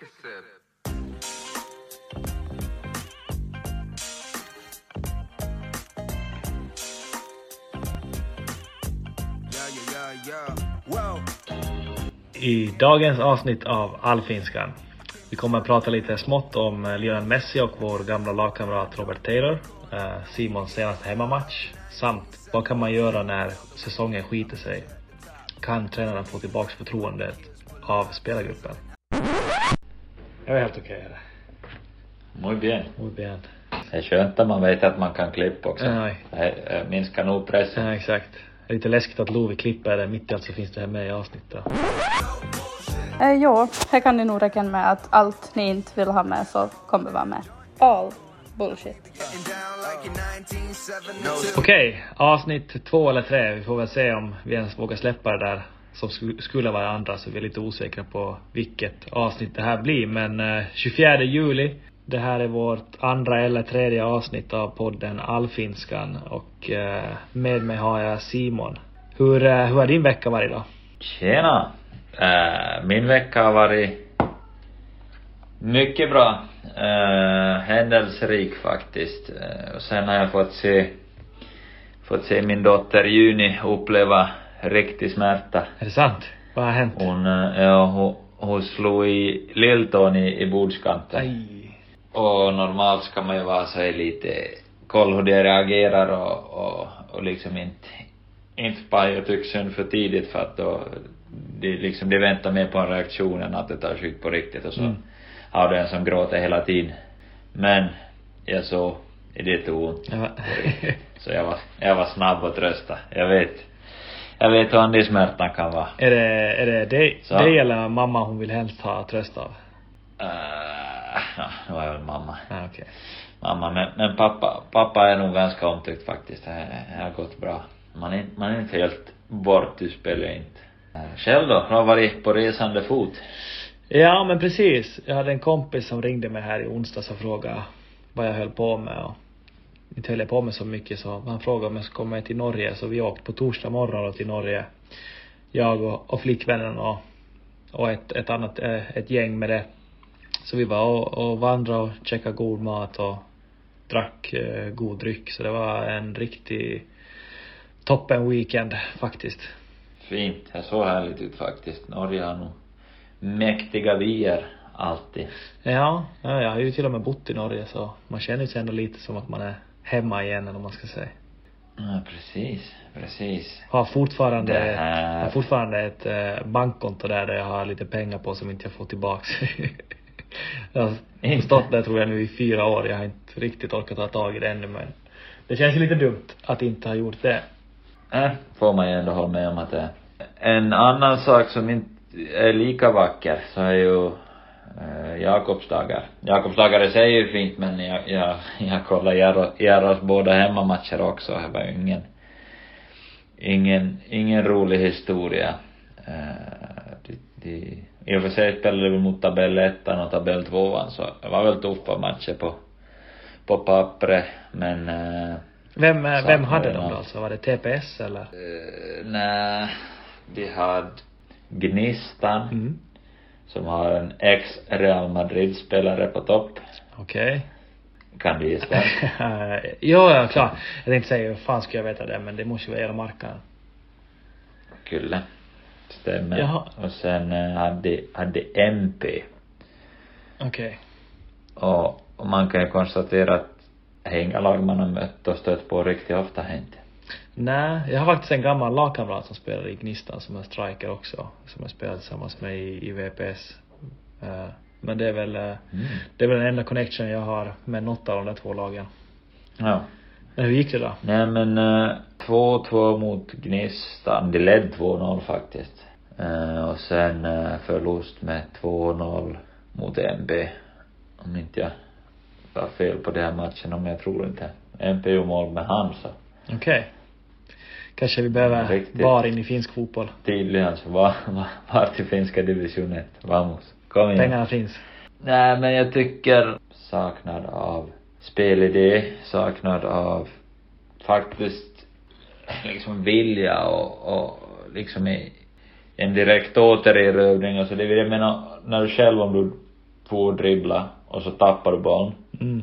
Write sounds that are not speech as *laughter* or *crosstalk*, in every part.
Take I dagens avsnitt av Allfinskan. Vi kommer att prata lite smått om eh, Lionel Messi och vår gamla lagkamrat Robert Taylor. Eh, Simons senaste hemmamatch. Samt vad kan man göra när säsongen skiter sig? Kan tränaren få tillbaks förtroendet av spelargruppen? Jag är helt okej. Okay. Muy bien. Muy bien. Det är skönt att man vet att man kan klippa också. Nej. Det eh, minskar nog pressen. Ja, exakt. Det är lite läskigt att Lovi klipper det mitt i allt så finns det här med i avsnittet. Eh, ja, här kan ni nog räkna med att allt ni inte vill ha med så kommer vara med. All bullshit. Okej, avsnitt två eller tre. Vi får väl se om vi ens vågar släppa det där som skulle vara andra, så vi är lite osäkra på vilket avsnitt det här blir. Men eh, 24 juli, det här är vårt andra eller tredje avsnitt av podden Allfinskan och eh, med mig har jag Simon. Hur, eh, hur har din vecka varit då? Tjena! Min vecka har varit mycket bra. Händelserik faktiskt. Och sen har jag fått se, fått se min dotter Juni uppleva riktig smärta. Är det sant? Vad har hänt? Hon, eh, ja, hon, hon slog i lilltån i, i bordskanten. Aj. Och normalt ska man ju vara så här lite koll hur de reagerar och, och, och liksom inte, inte paja tyxen för tidigt för att då, de liksom, de väntar mer på en reaktion än att det tar slut på riktigt och så Mm. har du en som gråter hela tiden. Men jag såg, det tog ont. Ja. Så jag var, jag var snabb att trösta. Jag vet, jag vet hur andig smärtan kan vara. är det, är det dig, dig eller mamma hon vill helst ha tröst av? Uh, ja, det var väl mamma. Ja, okej. mamma. Men, men pappa, pappa är nog ganska omtyckt faktiskt. Det, det har gått bra. Man är, man är inte helt bortspelad inte. Eh, Själv då? Har du varit på resande fot? Ja men precis. Jag hade en kompis som ringde mig här i onsdags och frågade vad jag höll på med och inte höll jag på med så mycket så han frågade om jag skulle komma till Norge så vi åkte på torsdag morgon till Norge. Jag och, och flickvännen och, och ett, ett annat, eh, ett gäng med det. Så vi var och, och vandrade och käkade god mat och drack eh, god dryck så det var en riktig toppen weekend faktiskt. Fint. Det såg härligt ut faktiskt. Norge har nog mäktiga vyer alltid. Ja, ja, jag har ju till och med bott i Norge så man känner sig ändå lite som att man är hemma igen eller vad man ska säga. Ja, precis. Precis. Har fortfarande, Det här- har fortfarande ett eh, bankkonto där, där jag har lite pengar på som inte jag får tillbaks. *laughs* jag har stått där tror jag nu i fyra år, jag har inte riktigt orkat ta tag i det ännu men det känns lite dumt att inte ha gjort det. Äh, får man ju ändå hålla med om att det är. En annan sak som inte är lika vacker så är ju eh, Jakobsdagar. Jakobsdagar i sig är ju fint men jag, jag, jag kollar Jaro- Jaros båda hemmamatcher också. Det var ju ingen, ingen, ingen rolig historia. Eh, de, de, i och för sig spelade vi mot tabellettan och tabell tvåan så det var väl tuffa matcher på, på pappret men eh, Vem, eh, vem hade de då alltså? Var det TPS eller? eh, nej, de hade Gnistan Mm. Som har en ex-Real Madrid-spelare på topp. Okej. Kan du gissa? *laughs* ja, ja, klart. Jag tänkte säga, hur fan ska jag veta det? Men det måste ju vara era marknaden. Kyllä. Stämmer. Jaha. Och sen eh, hade, hade MP. Okej. Och, och man kan ju konstatera att inga lag man har mött och stött på riktigt ofta här inte. Nej, jag har faktiskt en gammal lagkamrat som spelar i Gnistan som är striker också. Som jag spelar tillsammans med i, i VPS. Eh, men det är väl, eh, det är väl den enda connection jag har med något av de där två lagen. Ja. Men hur gick det då? Nej men eh, 2-2 mot Gnistan. De ledde 2-0 faktiskt. Eh, och sen eh, förlust med 2-0 mot MB. Om inte jag var fel på den här matchen, om jag tror inte. MP gjorde mål med hand så Okej. Kanske vi behöver Riktigt. bar in i finsk fotboll. tydligen så var, *laughs* var, var till finska division 1. Vamos. Kom igen. Pengarna finns. Nej men jag tycker saknad av spelidé, saknad av faktiskt *laughs* liksom vilja och, och liksom i en direkt återerövring och så det jag menar när du själv om du får dribbla och så tappar du bollen. Mm.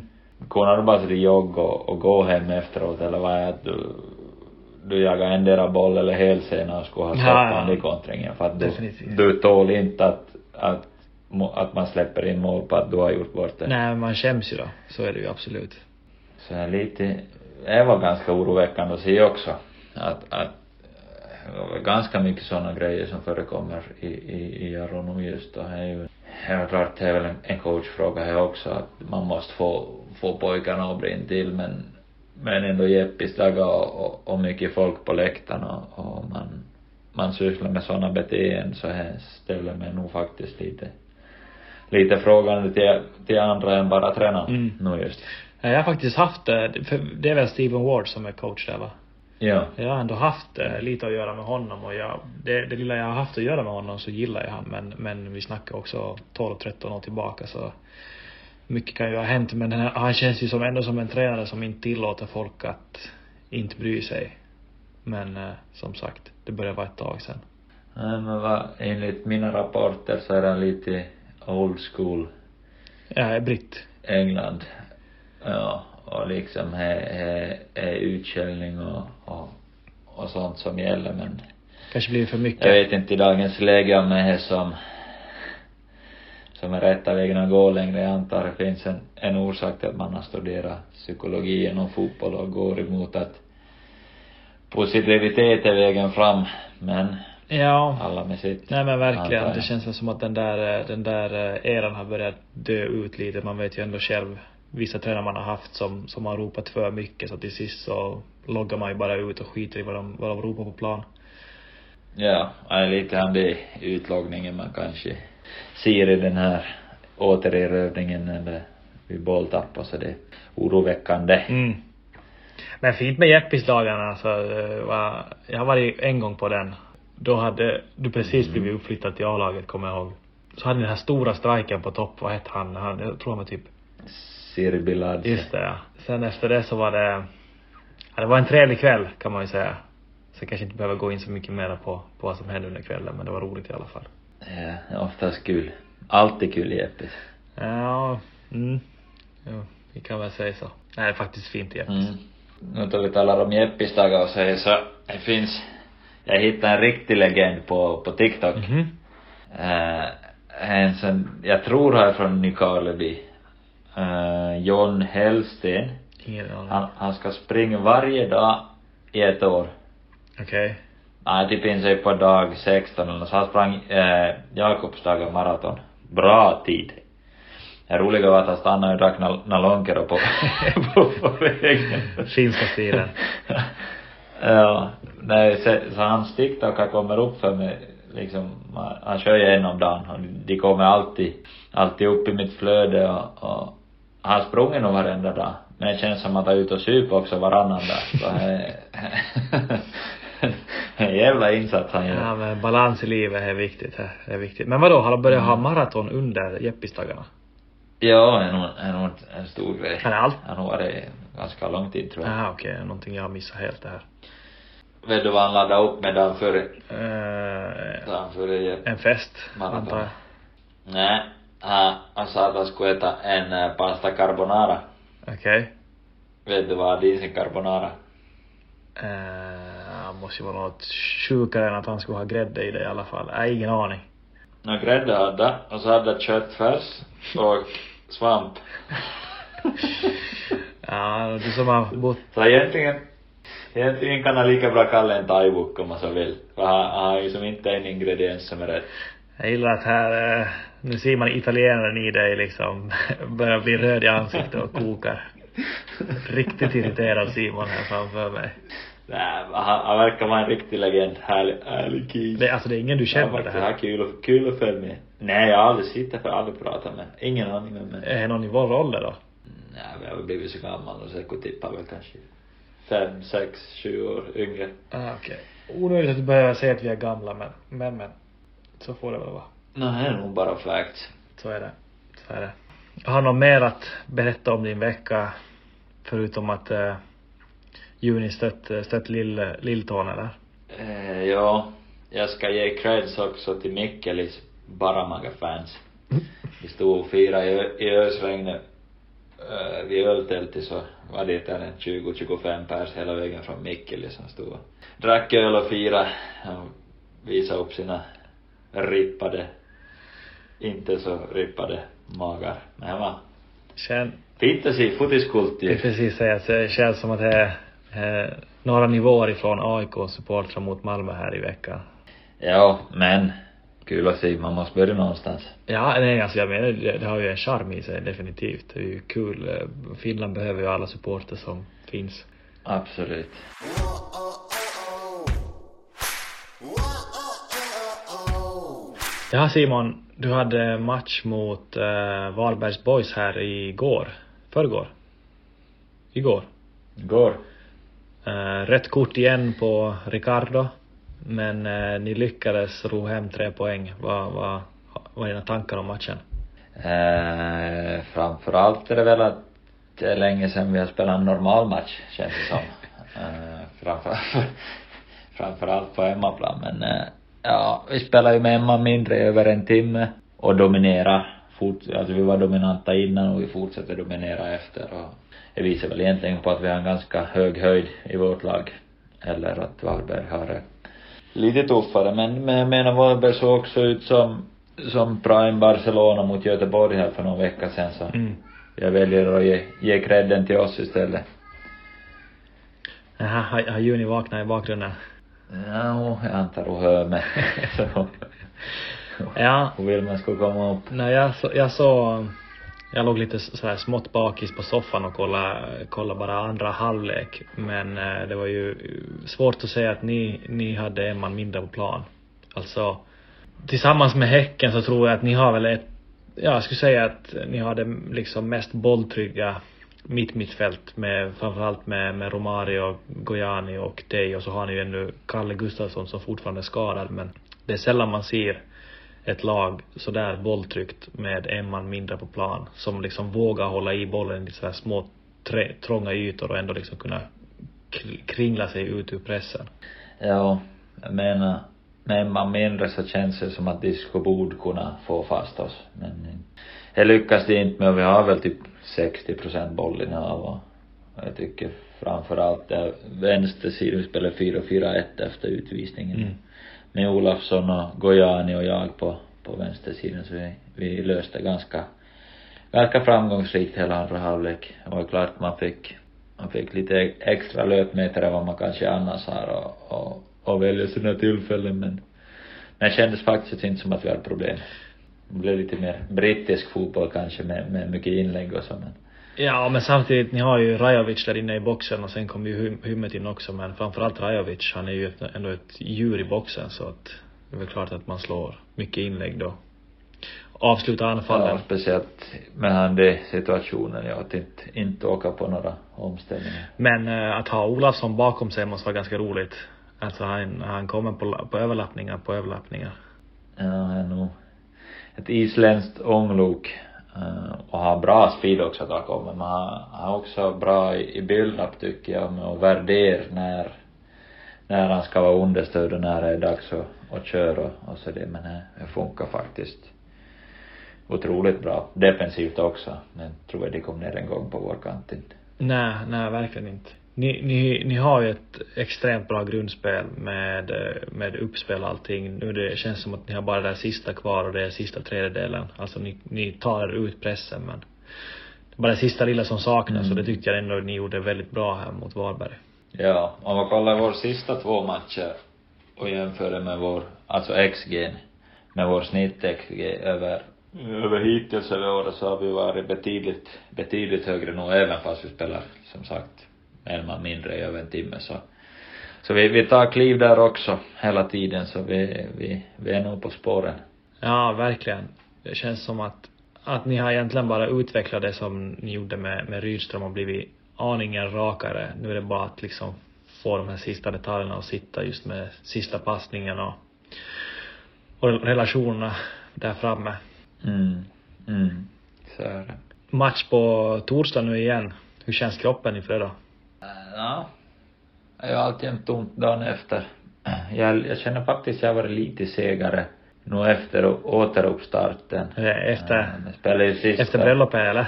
Kunde du bara till jogg och, och gå hem efteråt eller vad är det du du jagar endera boll eller helsena och skulle ha Ja, stoppat ja. den i kontringen för att du, Definitivt. du tål inte att, att, att man släpper in mål på att du har gjort bort det. Nej, man skäms ju då. Så är det ju absolut. Så är lite, det var ganska oroväckande att se också. Att, att ganska mycket sådana grejer som förekommer i, i, i Aron just då. Det är ju, är klart det är väl en, en coachfråga här också att man måste få, få pojkarna att brinna till men, men ändå Jeppisdagar och, och, och mycket folk på läktarna och, och man, man sysslar med sådana beteenden så här ställer mig nog faktiskt lite, lite frågande till, till andra än bara tränaren Mm. nu just. Ja, Jag har faktiskt haft, för det är väl Steven Ward som är coach där va? Ja. Jag har ändå haft eh, lite att göra med honom och jag, det, det lilla jag har haft att göra med honom så gillar jag han men, men vi snackar också 12-13 år tillbaka så mycket kan ju ha hänt men här, han känns ju som ändå som en tränare som inte tillåter folk att inte bry sig. Men eh, som sagt, det börjar vara ett tag sedan. Nej men vad, enligt mina rapporter så är han lite old school är britt. England. Ja, och liksom är, är, utskällning och, och, och sånt som gäller men Kanske blir för mycket. jag vet inte i dagens läge om det är som som är rätta vägen att gå längre. Jag antar det finns en, en orsak till att man har studerat psykologi genom fotboll och går emot att positivitet är vägen fram. Men Ja. alla med sitt. Nej men verkligen. Det känns väl som att den där, eh, den där eh, eran har börjat dö ut lite. Man vet ju ändå själv vissa tränare man har haft som, som har ropat för mycket så till sist så loggar man ju bara ut och skiter i vad de, vad de ropar på plan. Ja, lite av det utloggningen man kanske ser i den här återerövringen eller vid bolltapp och så det är oroväckande. Mm. Men fint med Jeppisdagarna alltså. eh, Jag har varit en gång på den. Då hade du precis blivit uppflyttad till A-laget kommer jag ihåg. Så hade ni den här stora striken på topp, vad hette han? han jag tror han var typ Siri Biladze. Just det ja. Sen efter det så var det, ja, det var en trevlig kväll kan man ju säga. Så jag kanske inte behöver gå in så mycket mer på, på vad som hände under kvällen men det var roligt i alla fall. Ja, är oftast kul. Alltid kul i Eppis. Ja, mm. Jo, vi kan väl säga så. Nej, det är faktiskt fint i Jeppis. Mm. Nu då vi talar om Jeppisdagar och säger så, det finns, jag hittade en riktig legend på, på TikTok. Mhm. Eh, en sån, jag tror han är från Nykarleby. Eh, John Hellsten. Ingen aning. Han, han ska springa varje dag i ett år. Okej. Nej, typ in sig på dag 16 eller så. Han sprang eh, Jakobsdagar maraton. Bra tid. Det roliga var att han stannade och drack Nal- Nalonkero *laughs* på, på, på vägen. Finska stilen. *laughs* ja, nej, så, så hans TikTokar kommer upp för mig liksom, han- kör ju en om dagen och de kommer alltid, alltid upp i mitt flöde och, och han sprungit nog varenda dag. Men det känns som att han är ute och super också varannan dag. Så, eh, *laughs* en jävla insats han gör. Ja men balans i livet är viktigt. här. Det är viktigt. Men vadå, har de börjat ha maraton under Jeppisdagarna? Ja, är nog, är nog en stor grej. Är det allt? Han har varit ganska lång tid tror jag. Jaha okej, någonting jag har missat helt det här. Vet du vad han laddade upp med dagen före? Eh, Dagen före Jepp? en fest, Maraton. antar jag. Nej, han, han sa att han skulle äta en eh, pasta carbonara. Okej. Vet du vad det är sin carbonara? Eh, måste ju vara något sjukare än att han skulle ha grädde i det i alla fall. Nej, ingen aning. Nå grädde hade och så hade köttfärs och svamp. *laughs* Ja, du som har bott Så egentligen, egentligen kan han lika bra kalla en thaibuck om man så vill. För han, han har ju som inte en ingrediens som är rätt. Jag gillar att här, eh, nu ser man italienaren i dig liksom *laughs* börjar bli röd i ansiktet och kokar. Riktigt irriterad Simon här framför mig. Nej, han, han verkar vara en riktig legend. Härlig, härlig kille. Det, alltså det är ingen du Ja, känner det här? har kul, och- kul att följa med. Nej, jag har aldrig suttit för aldrig pratat med. Ingen aning vem det är. Det någon i vår ålder då? Nej, men jag har blivit så gammal och så jag tippar väl kanske fem, sex, sju år yngre. Ah, okej. Onödigt att du börjar säga att vi är gamla men, men, men. Så får det väl vara. Nej, det är nog bara facts. Så är det. Så är det. Har något mer att berätta om din vecka? Förutom att eh, Juni stött, stött lill, Lilltån eller? Eh, ja, jag ska ge creds också till Mikkelis Baramaga-fans. Vi stod och firade i, ösregnet uh, vid öltältet så var det där en 20-25 pers hela vägen från Mikkeli som stod och drack öl och firade och visade upp sina rippade, inte så rippade magar. Men det var Känn, fint att se fotiskultur. vill precis säga det känns som att det är eh, några nivåer ifrån AIK-supportrar mot Malmö här i veckan. Ja, men kul att se, man måste börja någonstans. Ja, nej alltså jag menar det, det har ju en charm i sig definitivt. Det är ju kul. Eh, Finland behöver ju alla supporter som finns. Absolut. Ja Simon, du hade match mot eh, Varbergs Boys här igår. Förrgår? Igår. Går. Eh, rätt kort igen på Ricardo. Men eh, ni lyckades ro hem tre poäng. Vad, vad, vad är dina tankar om matchen? Eh, framförallt är det väl att det är länge sedan vi har spelat en normal match, känns det som. *laughs* eh, framför, *laughs* framförallt på hemmaplan, men eh, ja, vi spelar ju med en man mindre i över en timme och dominerar. Fort, alltså vi var dominanta innan och vi fortsätter dominera efter och det visar väl egentligen på att vi har en ganska hög höjd i vårt lag. Eller att Varberg har det lite tuffare, men, men jag menar Varberg såg också ut som som Prime Barcelona mot Göteborg här för någon vecka sedan så Mm. jag väljer att ge, ge credden till oss istället. Jaha, har, har Juni vaknat i bakgrunden? Ja, jag antar hon hör mig. *laughs* *laughs* Ja, hon vill man ska komma upp. Nej, jag, så, jag såg, jag låg lite så här smått bakis på soffan och kollade, kollade bara andra halvlek. Men eh, det var ju svårt att säga att ni, ni hade en man mindre på plan. Alltså, tillsammans med Häcken så tror jag att ni har väl ett, ja, jag skulle säga att ni har det liksom mest bolltrygga mitt mittfält med framförallt med, med Romario, Gojani och dig och så har ni ju ännu Kalle Gustafsson som fortfarande är skadad men det är sällan man ser ett lag sådär bolltryckt med en man mindre på plan som liksom vågar hålla i bollen i sådär små trä, trånga ytor och ändå liksom kunna kr- kringla sig ut ur pressen. Ja, jag menar, med man mindre så känns det som att Disco borde kunna få fast oss. Men eh, det lyckas det inte med och vi har väl typ 60 procent bollinnehav och jag tycker framförallt där vänstersidan, vi spelar 4-4-1 efter utvisningen. Mm. Med Olafsson och Gojani och jag på, på vänstersidan så vi, vi löste ganska, ganska framgångsrikt hela andra halvlek. Det var klart man fick, man fick lite extra löpmeter än vad man kanske annars har och, och, och välja sina tillfällen men, men det kändes faktiskt inte som att vi hade problem. Det blev lite mer brittisk fotboll kanske med, med mycket inlägg och så men Ja men samtidigt, ni har ju Rajovic där inne i boxen och sen kommer ju Hum- Hummet in också men framförallt Rajovic, han är ju ett, ändå ett djur i boxen så att det är väl klart att man slår mycket inlägg då. Avsluta anfallen. Ja, speciellt med han det situationen, ja, att inte, inte åka på några omställningar. Men eh, att ha Olafsson bakom sig måste vara ganska roligt. Alltså han, han kommer på, på överlappningar på överlappningar. Ja, han är nog ett isländskt ånglok. Eh, och har bra speed också att bakom men han har också bra i, build-up tycker jag med att värdera när när han ska vara understödd och när det är dags att, att köra och, och så det. Men det, det funkar faktiskt otroligt bra. Defensivt också men tror jag de kom ner en gång på vår kant inte. Nej, nej verkligen inte. Ni, ni, ni har ju ett extremt bra grundspel med, med uppspel och allting. Nu det känns som att ni har bara det sista kvar och det är sista tredjedelen. Alltså ni, ni tar ut pressen men bara det sista lilla som saknas mm. och det tyckte jag ändå ni gjorde väldigt bra här mot Varberg. Ja, om man kollar våra sista två matcher och jämför det med vår, alltså XG, med vår snitt-XG över, över hittills över året så har vi varit betydligt, betydligt högre nu även fast vi spelar, som sagt, en man mindre i över en timme så så vi, vi tar kliv där också hela tiden så vi, vi, vi är nog på spåren. Ja, verkligen. Det känns som att, att ni har egentligen bara utvecklat det som ni gjorde med, med Rydström och blivit aningen rakare. Nu är det bara att liksom få de här sista detaljerna att sitta just med sista passningen och, och relationerna där framme. Mm. Mm. Så är det. Match på torsdag nu igen. Hur känns kroppen inför det då? Ja. Jag är alltjämt ont dagen efter. Jag, jag känner faktiskt att jag har varit lite segare nu efter återuppstarten. Efter, spelade ju sista. efter bröllopet eller?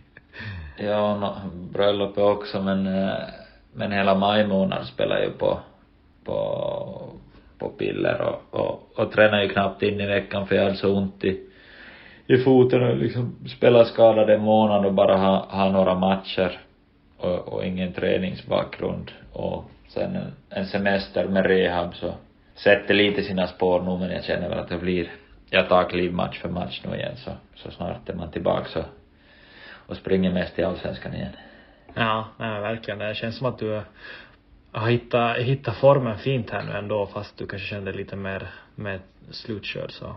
*laughs* ja, no, bröllopet också men, eh, men hela maj månad spelar ju på, på, på piller och, och, och tränar ju knappt in i veckan för jag hade så ont i, i foten och liksom spelar skadad en månad och bara ha, ha några matcher och, och ingen träningsbakgrund och sen en, en semester med rehab så sätter lite sina spår nu men jag känner väl att det blir, jag tar kliv match för match nu igen så, så snart är man tillbaka så och springer mest i allsvenskan igen. Ja, nej verkligen. Det känns som att du har hittat, hittat formen fint här nu ändå fast du kanske kände lite mer, mer slutkörd så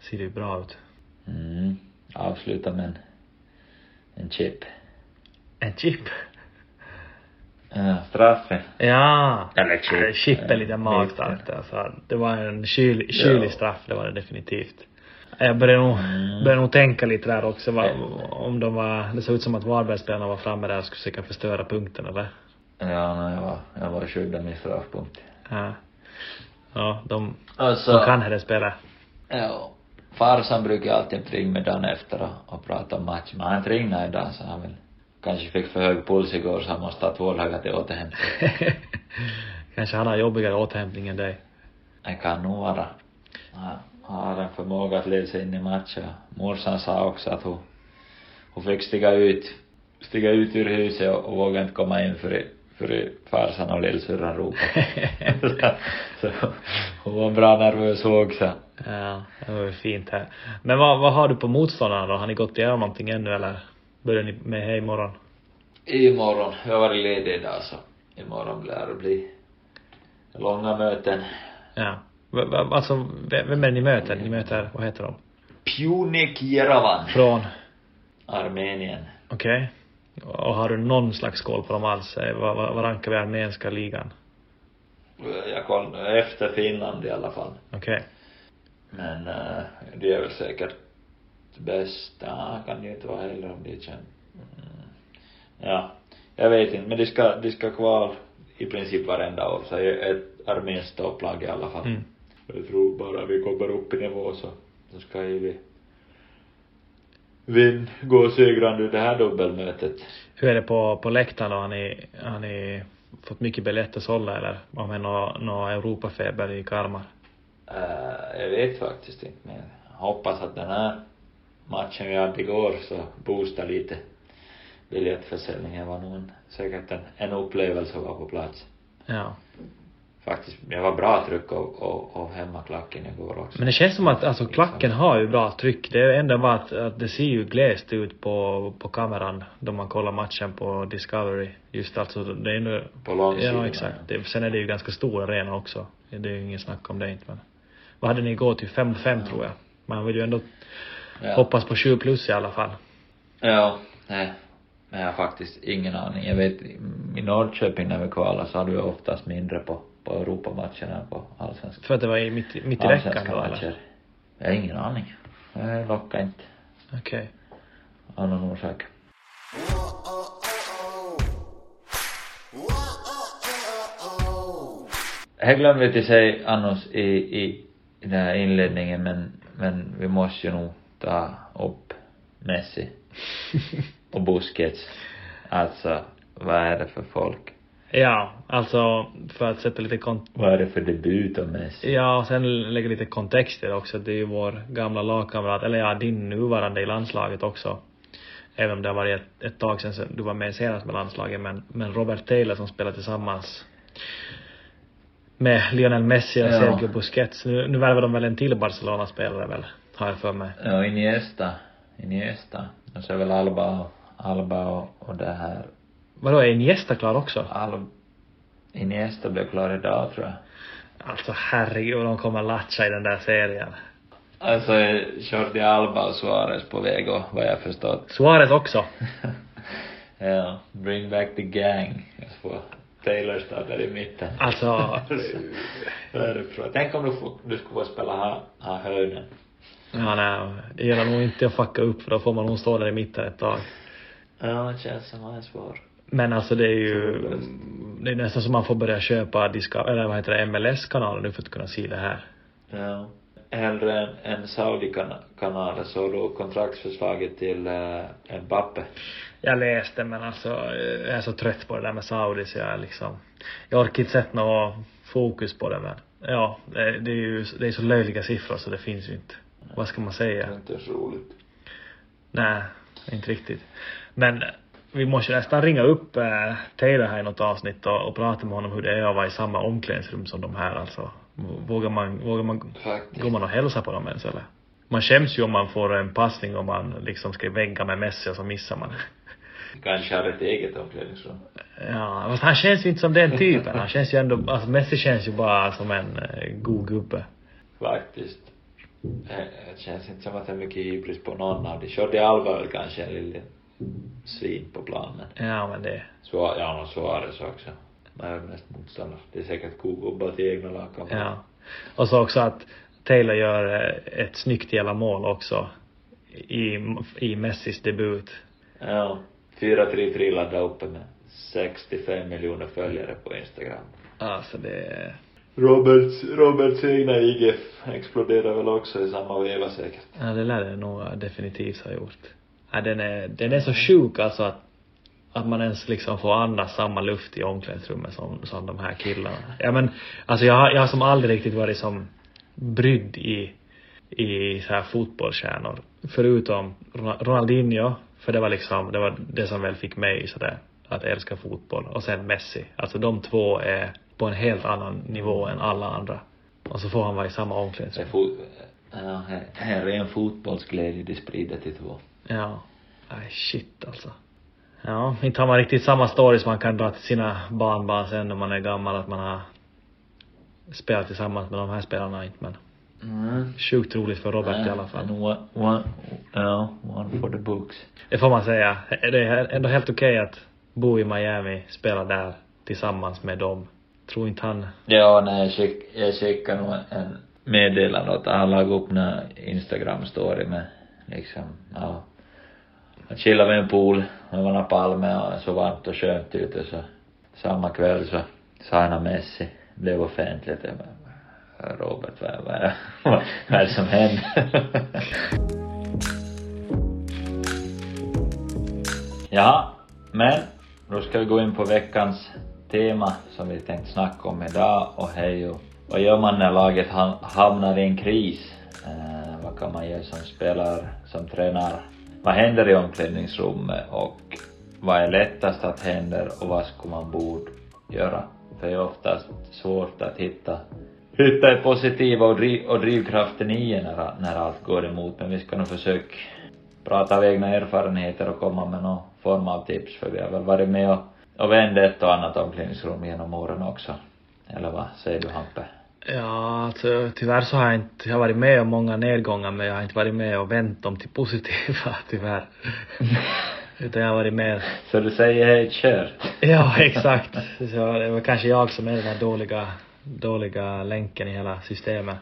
ser det ju bra ut. Mm. Avsluta med en, en chip. En chip? Ja, straffen. Ja. Eller chip. Chip är lite magstarkt alltså. Det var en kyl, kylig straff, det var det definitivt. Jag började nog, mm. började nog tänka lite där också va, om de var, det såg ut som att Varbergsspelarna var framme där och skulle försöka förstöra punkten eller? Ja, nej, jag var, jag var skyddad min straffpunkt. Ja. Ja, de, alltså, de kan det spela. Ja. Farsan brukar alltid ringa mig dagen efter och, och prata om matchen, men han ringde idag så han vill kanske fick för hög puls igår så han måste ha två dagar till återhämtning. *laughs* kanske han har jobbigare återhämtning än dig. Det kan nog vara. Ja har en förmåga att leda sig in i matchen. Morsan sa också att hon, hon fick stiga ut, stiga ut ur huset och, och våga inte komma in för för farsan och lillsyrran ropade. *laughs* *laughs* så, så hon var bra nervös hon också. Ja, det var ju fint här. Men vad, vad har du på motståndarna då? Har ni gått igenom någonting ännu eller börjar ni med det imorgon? Imorgon. Jag har varit ledig idag så imorgon lär det bli långa möten. Ja. Alltså, vem är det ni möter? Ni möter, vad heter de? Pjunik Jerevan. Från? Armenien. Okej. Okay. Och har du någon slags koll på dem alls? Eh, vad, rankar vi armeniska ligan? Jag kollar efter Finland i alla fall. Okej. Okay. Men uh, de är väl säkert bäst. Ja, kan ju inte vara heller om de känner. Mm. Ja, jag vet inte, men de ska, de ska kvar i princip varenda år, så ett arméns topplag i alla fall. Mm. Jag tror bara vi kommer upp i nivå så, så ska ju vi vinn, gå segrande ur det här dubbelmötet. Hur är det på, på läktaren då? Har ni, har ni fått mycket biljetter sålda eller har ni någon nå Europafeber i Kalmar? Uh, jag vet faktiskt inte men jag hoppas att den här matchen vi hade igår så boostar lite biljettförsäljningen var nog en, säkert en, en upplevelse att vara på plats. Ja faktiskt, det var bra tryck och, och, och hemmaklacken igår också. Men det känns som att, alltså klacken har ju bra tryck. Det enda bara att, att det ser ju glest ut på, på kameran då man kollar matchen på Discovery. Just alltså, det är nu På långsidan. Ja, exakt. Det, sen är det ju ganska stor arena också. Det är ju ingen snack om det inte men. Vad hade ni gått till? 5 5 ja. tror jag. Man vill ju ändå ja. hoppas på 20 plus i alla fall. Ja, nej. Men jag har faktiskt ingen aning. Jag vet, i Norrköping när vi kvalade så hade vi oftast mindre på på Europamatcherna på allsvenska. För att det var i mitt, mitt i veckan då eller? Jag har ingen aning. Jag lockar inte Okej. av någon orsak. Jag glömde till säga annars i, i, i den här inledningen men, men vi måste ju nog ta upp Messi och Busquets. Alltså, vad är det för folk? Ja, alltså för att sätta lite kont- Vad är det för debut av Messi? Ja, och sen lägga lite kontext i det också. Det är ju vår gamla lagkamrat, eller ja, din nuvarande i landslaget också. Även om det har varit ett, ett tag sedan du var med senast med landslaget, men, men Robert Taylor som spelar tillsammans med Lionel Messi och Ja. Sergio Busquets. Nu, nu värvar de väl en till Barcelona-spelare väl, har jag för mig. Ja, Iniesta. Iniesta. Och så är väl Alba och, Alba och, och det här. Vadå, är Iniesta klar också? Al, Iniesta blev klar idag tror jag. Alltså herregud, de kommer latcha i den där serien. Alltså är Jordi Alba och Suarez på väg och vad jag förstått. Suarez också. *laughs* ja, bring back the gang. Jag får Taylor där i mitten. Alltså, *laughs* Tänk om du, du skulle få spela ha, ha höjden. Ja nej, det gäller nog inte att fucka upp för då får man nog stå där i mitten ett tag. Ja, det känns som han är svår. Men alltså det är ju, det är nästan som man får börja köpa Disco, eller vad heter det, MLS-kanaler nu för att kunna se det här. Ja. Hellre en, en Saudi-kanal så då kontraktsförslaget till uh, Mbappe. Jag läste men alltså, jag är så trött på det där med Saudi så jag är liksom, jag orkar inte sätta något fokus på det men, ja, det, det är ju, det är så löjliga siffror så det finns ju inte. Vad ska man säga? Det är inte så roligt. Nej, inte riktigt. Men vi måste nästan ringa upp eh, Taylor här i något avsnitt och, och prata med honom hur det är att vara i samma omklädningsrum som de här alltså. Vågar man, vågar man, Faktiskt. går man och hälsar på dem ens eller? Man skäms ju om man får en passning och man liksom ska vägga med Messi och så missar man. Kanske har ett eget omklädningsrum. Ja, fast han känns ju inte som den typen. Han känns ju ändå, alltså Messi känns ju bara som en eh, god gubbe. Faktiskt. Det känns inte som att det är mycket hybris på någon av de. Jordi Alba är väl kanske en liten svin på planen. Ja men det, Så, ja, och Suarez också. Man är mest motståndare. Det är säkert gubbar till egna lagkamrater. ja. Och så också att Taylor gör ett snyggt jävla mål också. I, i Messis debut. Ja. 433 laddade uppe med 65 miljoner följare på Instagram. Alltså det, Roberts, Roberts egna IGF exploderar väl också i samma veva säkert. ja det lär det nog definitivt ha gjort. Ja, den är, den är så sjuk alltså att, att man ens liksom får andas samma luft i omklädningsrummet som, som de här killarna. Ja men, alltså jag har, jag har som aldrig riktigt varit som brydd i, i så här fotbollsstjärnor. Förutom Ronaldinho, för det var liksom, det var det som väl fick mig sådär att älska fotboll. Och sen Messi. Alltså de två är på en helt annan nivå än alla andra. Och så får han vara i samma omklädningsrum. ja, här, här är en fotbollsglädje de sprider till två. Ja. Nej shit alltså. Ja, inte har man riktigt samma stories man kan dra till sina barnbarn sen när man är gammal att man har spelat tillsammans med de här spelarna inte men Mm. sjukt roligt för Robert i alla fall. One, one, ja, one for the books. Det får man säga. Det är ändå helt okej att bo i Miami, spela där tillsammans med dem. Tror inte han... Ja, nej, jag skick, jag skickade nog en meddelande åt han lade upp en Instagram-story med liksom, ja. Han chillade vid en pool, det var några palmer och så varmt och skönt ute så samma kväll så signa Messi, blev offentligt. Jag bara, Robert, vad, vad, är- *laughs* vad är det som händer? *laughs* ja, men då ska vi gå in på veckans tema som vi tänkte snacka om idag och hej och vad gör man när laget hamnar i en kris? Eh, vad kan man göra som spelare, som tränare? Vad händer i omklädningsrummet och vad är lättast att hända och vad skulle man borde göra? För det är oftast svårt att hitta hitta det positiva och, driv, och drivkraften i när, när allt går emot men vi ska nog försöka prata av egna erfarenheter och komma med någon form av tips för vi har väl varit med och, och vänt ett och annat omklädningsrum genom åren också. Eller vad säger du Hampe? Ja, alltså, tyvärr så har jag inte, jag har varit med om många nedgångar men jag har inte varit med och vänt dem till positiva, *laughs* tyvärr. *laughs* Utan jag har varit med Så du säger hej kört? *laughs* Ja, exakt. Så det var kanske jag som är den här dåliga dåliga länken i hela systemet.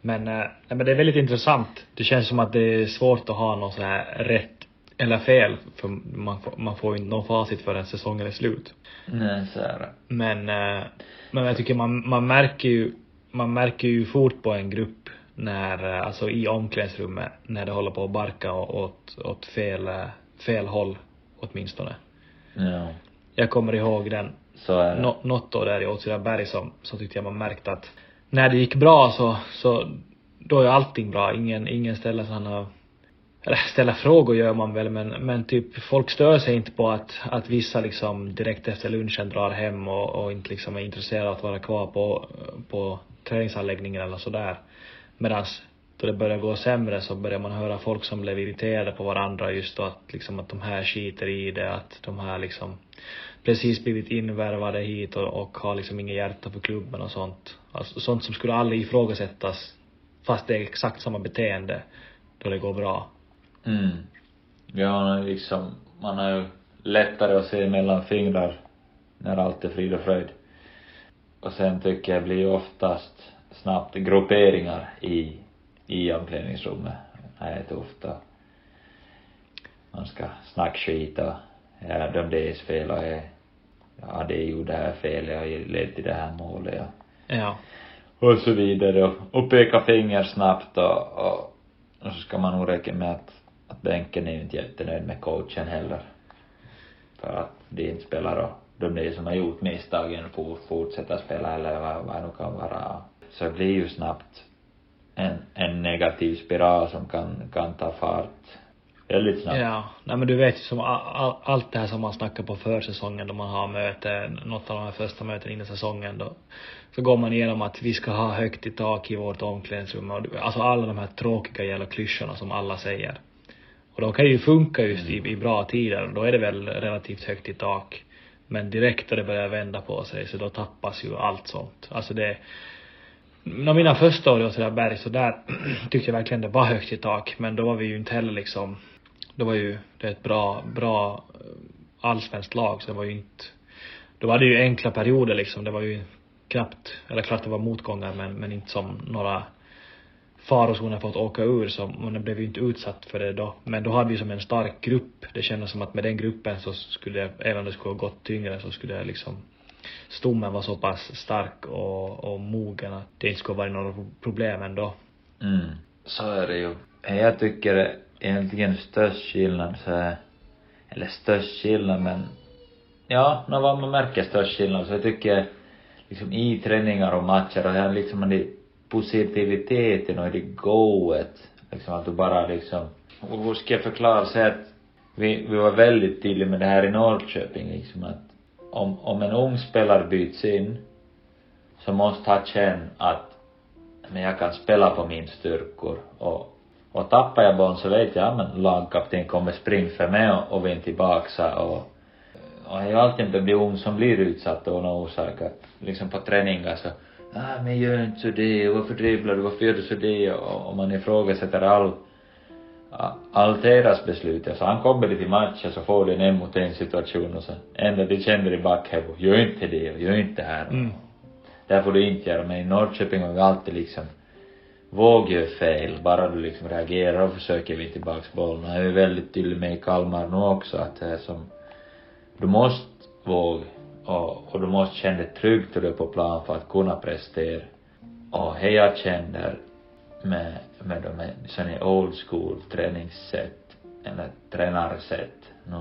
Men, äh, men det är väldigt intressant. Det känns som att det är svårt att ha något så här rätt eller fel, för man får, man får inte någon facit förrän säsongen är slut. Nej, så är det. Men, äh, men jag tycker man, man märker ju, man märker ju fort på en grupp när, alltså i omklädningsrummet, när det håller på att barka åt, åt fel, fel håll åtminstone. Ja. Jag kommer ihåg den, så är det. Nå, något år där i Åtvidaberg som, så tyckte jag man märkte att när det gick bra så, så då är allting bra. Ingen, ingen ställer sådana eller ställa frågor gör man väl men, men typ folk stör sig inte på att, att vissa liksom direkt efter lunchen drar hem och, och inte liksom är intresserade av att vara kvar på, på träningsanläggningen eller sådär. Medans då det börjar gå sämre så börjar man höra folk som blev irriterade på varandra just då att liksom att de här skiter i det, att de här liksom precis blivit invärvade hit och, och har liksom inget hjärta för klubben och sånt. Alltså sånt som skulle aldrig ifrågasättas fast det är exakt samma beteende då det går bra. Mm. Ja, liksom, man har ju lättare att se mellan fingrar när allt är frid och fröjd. Och sen tycker jag blir ju oftast snabbt grupperingar i, i omklädningsrummet. Det är tufft och man ska snacka skit och ja, de det fel och jag, ja, det gjorde det här fel, jag ledde till det här målet ja. Ja. Och så vidare och, och peka finger snabbt och, och, och så ska man nog räkna med att, att bänken är ju inte jättenöjd med coachen heller. För att de inte spelar och de det som har gjort misstagen får fortsätta spela eller vad, vad det nu kan vara. Så det blir ju snabbt en, en negativ spiral som kan, kan ta fart väldigt snabbt. Ja, nej men du vet ju som all, allt det här som man snackar på försäsongen då man har möte, något av de här första mötena innan säsongen då, så går man igenom att vi ska ha högt i tak i vårt omklädningsrum och alltså alla de här tråkiga jävla klyschorna som alla säger. Och de kan ju funka just i, i bra tider, då är det väl relativt högt i tak. Men direkt då det börjar vända på sig så då tappas ju allt sånt. Alltså det, när mina första år i Åtvidaberg så där *clears throat* tyckte jag verkligen det var högt i tak, men då var vi ju inte heller liksom Då var ju, det ett bra, bra eh, allsvenskt lag så det var ju inte, då var det ju enkla perioder liksom, det var ju knappt, eller klart det var motgångar men, men inte som några farozonen för att åka ur så man blev ju inte utsatt för det då. Men då hade vi som en stark grupp. Det kändes som att med den gruppen så skulle jag, även om det skulle ha gått tyngre så skulle jag liksom stommen var så pass stark och, och mogen att det inte skulle vara några problem ändå. Mm. Så är det ju. Jag tycker egentligen störst skillnad så är, eller störst skillnad men ja, när vad man märker störst skillnad så jag tycker liksom i träningar och matcher och här liksom det positiviteten och det goet. Liksom att du bara liksom och hur ska jag förklara? Så att vi, vi var väldigt tydliga med det här i Norrköping liksom att om, om en ung spelare byts in så måste han känna att men jag kan spela på min styrkor. Och och tappar jag bollen så vet jag, men lagkapten kommer springa för mig och, och vinna tillbaka. Och, och det är ju alltid de ung som blir utsatta av någon orsak att liksom på träningar så ah men gör inte så det, varför dribblar du, varför gör du så det och, och man ifrågasätter all all deras beslut. Alltså han kommer till matchen så får de en en mot en situation och så enda de känner i backhuvudet, gör inte det och gör inte det här. Mm. Det får du inte göra. Men i Norrköping har vi alltid liksom våg gör fel, bara du liksom reagerar och försöker vi tillbaks bollen. Jag är väldigt tydlig med i Kalmar nu också att det är som, du måste våga och, och du måste känna dig trygg då du är på plan för att kunna prestera. Och det jag känner med, med de här sådana old school träningssätt, eller tränarsätt, nu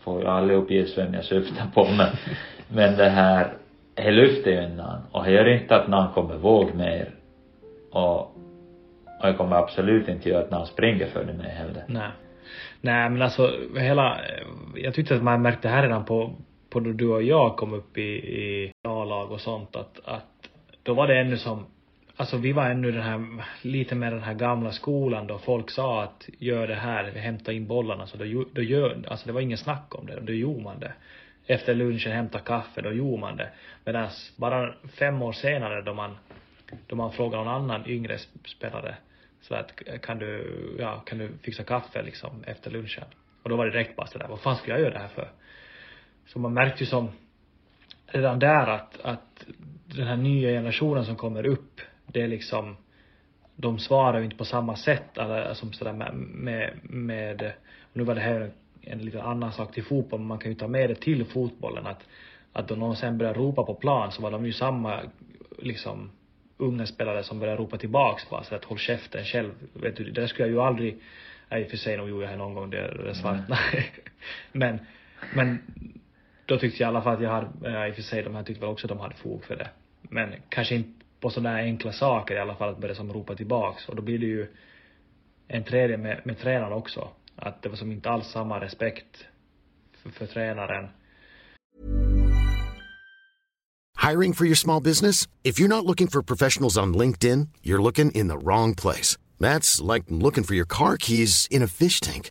får jag aldrig uppge vem jag syftar på men, *laughs* men det här, det lyfter ju någon och det gör inte att någon kommer våga mer och, och jag kommer absolut inte göra att någon springer före mig heller. Nej. Nej men alltså hela, jag tyckte att man märkte här redan på, på då du och jag kom upp i, i A-lag och sånt att, att då var det ännu som, alltså vi var ännu den här, lite med den här gamla skolan då folk sa att gör det här, hämta in bollarna så då, då gör, alltså det var ingen snack om det, då gjorde man det. Efter lunchen hämta kaffe, då gjorde man det. Medan bara fem år senare då man då man frågar någon annan yngre spelare så att kan du, ja, kan du fixa kaffe liksom efter lunchen? Och då var det direkt bara sådär, vad fan ska jag göra det här för? Så man märkte ju som redan där att, att den här nya generationen som kommer upp, det är liksom de svarar ju inte på samma sätt alla, som sådär med, med, med nu var det här en, en lite annan sak till fotboll, men man kan ju ta med det till fotbollen att att då någon sen började ropa på plan så var de ju samma liksom unga spelare som började ropa tillbaks bara så att håll käften själv. Vet du, det skulle jag ju aldrig, nej för sig nog gjorde jag det någon gång det, det svart, mm. *laughs* men, men då tyckte jag i alla fall att jag hade, ja, i och för sig de här tyckte väl också att de hade fog för det. Men kanske inte på sådana enkla saker i alla fall att börja som ropa tillbaks och då blir det ju en tredje med, med tränaren också. Att det var som inte alls samma respekt för, för tränaren. Hiring for your small business? If you're not looking for professionals on LinkedIn, you're looking in the wrong place. That's like looking for your car keys in a fish tank.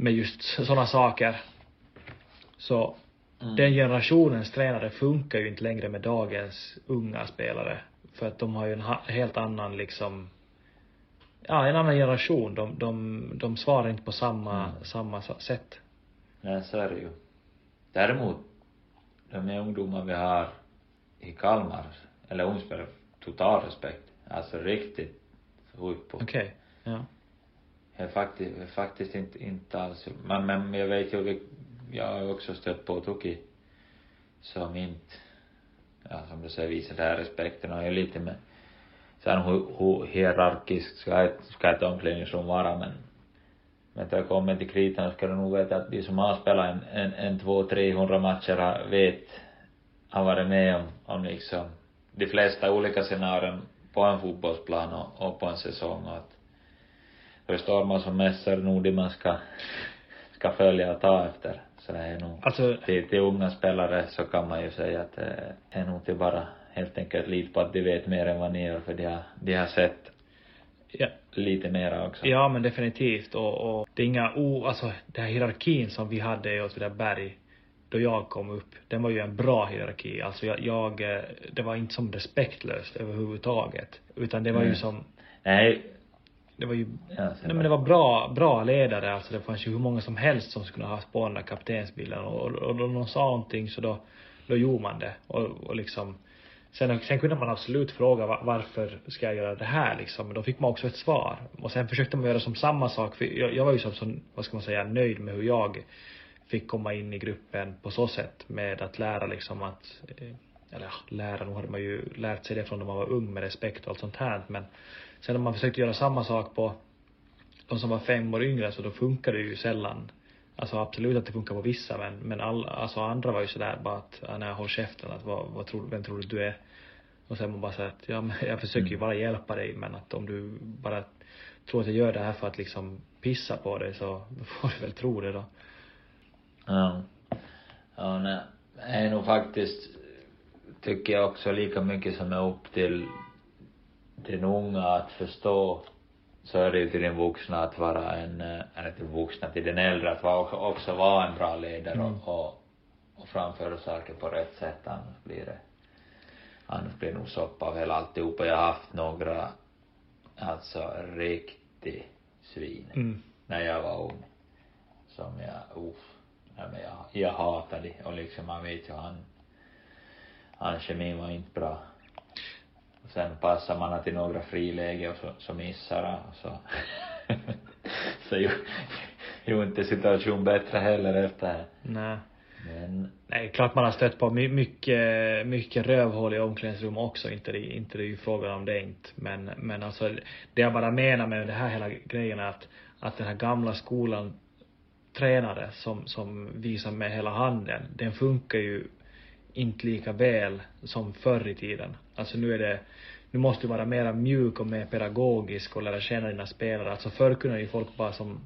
Med just sådana saker. Så mm. den generationens tränare funkar ju inte längre med dagens unga spelare. För att de har ju en helt annan liksom ja, en annan generation. De, de, de svarar inte på samma, mm. samma sätt. Nej, så är det ju. Däremot, de ungdomar vi har i Kalmar, eller ungspelare, total respekt. Alltså riktigt på. Okej, okay. ja. Är faktiskt, är faktiskt inte, inte alls, men, men jag vet ju, jag har också stött på Tuki som inte, ja som du säger, visar den här respekten. Och är lite med sen hur, hur hierarkiskt ska ett, ska ett omklädningsrum vara men men när det kommer till kritan ska du nog veta att de som har spelat en, en, en två, trehundra matcher har, vet, har varit med om, om liksom de flesta olika scenarion på en fotbollsplan och, och på en säsong. Och att förstår man som mässar nog det man ska, ska följa och ta efter. Så det är nog, alltså, till, till unga spelare så kan man ju säga att det är nog till bara helt enkelt lita på att de vet mer än vad ni gör för de har, de har sett ja. lite mera också. Ja men definitivt och, och det är inga o, alltså den här hierarkin som vi hade i Åtvidaberg då jag kom upp, den var ju en bra hierarki. Alltså jag, jag eh, det var inte som respektlöst överhuvudtaget. Utan det var mm. ju som Nej. Det var ju, ja, nej men det var bra, bra ledare alltså. Det fanns ju hur många som helst som skulle ha på den där kaptensbilen och, och, och då någon sa någonting så då, då gjorde man det. Och, och liksom Sen, sen kunde man absolut fråga varför ska jag göra det här liksom, men då fick man också ett svar. Och sen försökte man göra som samma sak, för jag, jag var ju som, som, vad ska man säga, nöjd med hur jag fick komma in i gruppen på så sätt med att lära liksom att, eh, eller ja, lära, nog hade man ju lärt sig det från när man var ung med respekt och allt sånt här men sen när man försökte göra samma sak på de som var fem år yngre så då funkar det ju sällan Alltså absolut att det funkar på vissa men, men all, alltså andra var ju sådär bara att, jag håller käften att vad, vad tror, vem tror du du är? Och sen man bara säger att, ja men *laughs* jag försöker ju mm. bara hjälpa dig men att om du bara tror att jag gör det här för att liksom pissa på dig så får du väl tro det då. Ja. Ja, nej. Det är nog faktiskt, tycker jag också lika mycket som är upp till den unga att förstå så är det ju till den vuxna att vara en, eh, eller till vuxna, till den äldre att vara, också vara en bra ledare mm. och, och framföra saker på rätt sätt annars blir det, annars blir det nog soppa av hela alltihopa. Jag har haft några, alltså riktigt svin, mm. när jag var ung. Som jag, uff, nej men jag, jag hatade och liksom man vet ju han, hans kemi var inte bra sen passar man till några friläge och så, så missar han så *laughs* så ju, ju inte situation bättre heller efter det. Nej. Men Nej, klart man har stött på my- mycket, mycket rövhål i omklädningsrum också. Inte det, inte det är ju frågan om det inte. Men, men alltså, det jag bara menar med det här hela grejen är att, att den här gamla skolan tränare som, som visar med hela handen, den funkar ju inte lika väl som förr i tiden. Alltså nu är det, nu måste du vara mera mjuk och mer pedagogisk och lära känna dina spelare. Alltså förr kunde ju folk bara som,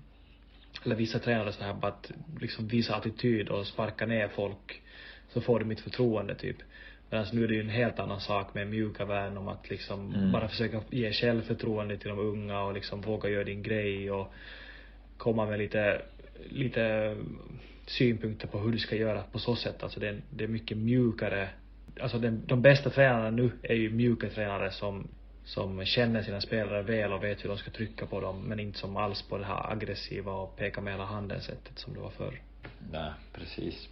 eller vissa tränare så här bara att liksom visa attityd och sparka ner folk. Så får du mitt förtroende typ. Medan nu är det ju en helt annan sak med mjuka värn om att liksom Mm. bara försöka ge självförtroende till de unga och liksom våga göra din grej och komma med lite, lite synpunkter på hur du ska göra på så sätt. Alltså det är, det är mycket mjukare. Alltså den, de bästa tränarna nu är ju mjuka tränare som, som känner sina spelare väl och vet hur de ska trycka på dem men inte som alls på det här aggressiva och peka med hela handen sättet som det var förr. Nej, precis.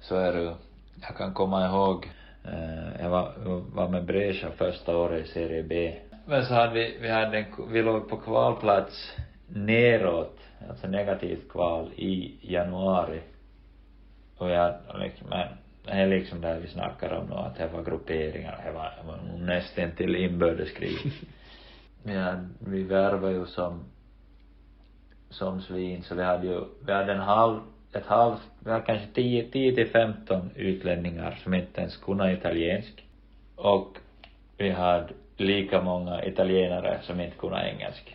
Så är det ju. Jag kan komma ihåg, eh, jag var, var med Brescia första året i serie B. Men så hade vi, vi hade en, vi låg på kvalplats neråt, alltså negativt kval i januari. Och jag, liksom, men, det är liksom där vi snackar om nu, att det var grupperingar, det var, det var nog nästan till inbördeskrig. *laughs* Men vi värvade ju som som svin, så vi hade ju, vi hade en halv, ett halvt, vi hade kanske 10, 10 till 15 utlänningar som inte ens kunde italiensk. Och vi hade lika många italienare som inte kunde engelska.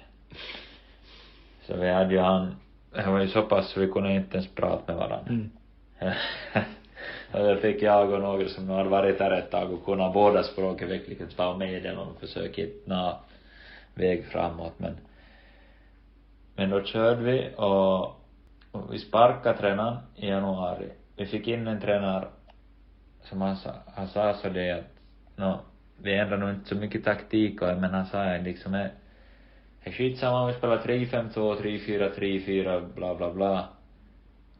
Så vi hade ju han, det var ju så pass så vi kunde inte ens prata med varandra. Mm. *laughs* och då fick jag och några som hade varit där ett tag och kunnat båda språken verkligen ta med den och försöka hitta väg framåt men men då körde vi och, och vi sparkade tränaren i januari. Vi fick in en tränare som han sa, han sa så det att, nå, vi ändrar nog inte så mycket taktik och, men han sa liksom, är, skitsamma om vi spelar 3-5-2, 3-4, 3-4, bla bla bla.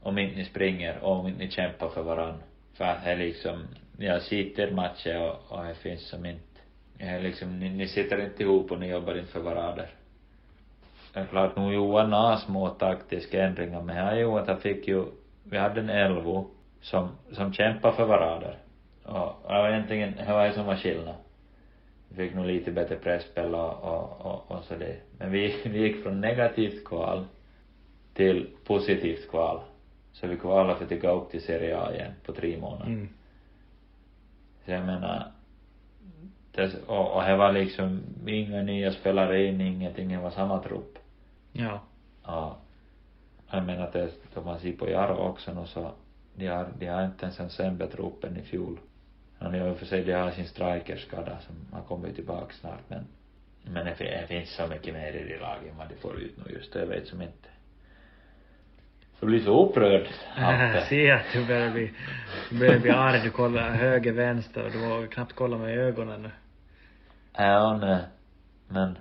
Om inte ni springer om inte ni kämpar för varann. För att det är liksom, jag sitter matcher och, och det finns som inte, det är liksom, ni, ni sitter inte ihop och ni jobbar inte för varandra det är klart, nu Johan har små taktiska ändringar, men här Johan, han fick ju, vi hade en elvo som, som kämpade för varandra. Och det var egentligen, det var det som var skillnaden. Vi fick nog lite bättre presspel och, och, och, och så det. Men vi, *laughs* vi gick från negativt kval till positivt kval. Så vi kvalade för att gå upp till Serie A igen på tre månader. Mm. Så jag menar, det, och, och det var liksom inga nya spelare in, ingenting, det var samma trupp. Ja. Ja. Jag menar att det, om man ser på Jaro också nu så, de har, de har inte ens en sämre trupp än i fjol. De har i och för sig, de har sin strikerskada som har kommit tillbaka snart men, men det, fin- det finns så mycket mer i det laget än vad de får ut nu just det, jag vet som inte. Så blir så upprörd, *laughs* Jag Ante. ser att du börjar bli, du börjar bli arg. Du kollar höger, vänster och du vågar knappt kolla med ögonen nu. Ja, nej. Men,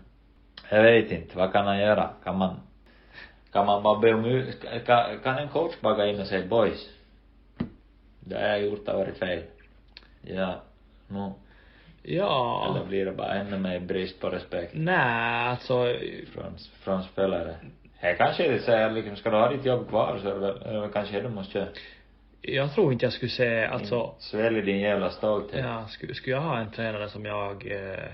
jag vet inte, vad kan han göra? Kan man, kan man bara be om ur- kan, kan en coach bara gå in och säga boys, det jag har gjort har varit fel. Ja, nu, Ja. eller blir det bara ännu mer brist på respekt Nej, alltså. från, från spelare? Här kanske det säger liksom, ska du ha ditt jobb kvar så är det väl, väl kanske du måste göra. Jag tror inte jag skulle säga, alltså. Svälj din jävla stolthet. Ja, skulle, skulle jag ha en tränare som jag eh,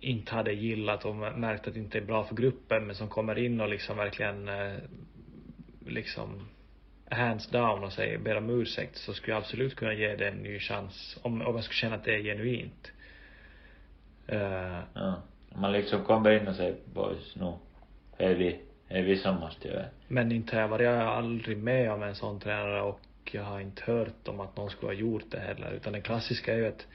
inte hade gillat och märkt att det inte är bra för gruppen men som kommer in och liksom verkligen eh, liksom hands down och säger ber om ursäkt så skulle jag absolut kunna ge det en ny chans om, om jag skulle känna att det är genuint. Eh, Ja. Man liksom kommer in och säger boys, nu är vi, är vi som måste göra. men inte har jag varit, jag aldrig med om en sån tränare och jag har inte hört om att någon skulle ha gjort det heller utan det klassiska är ju att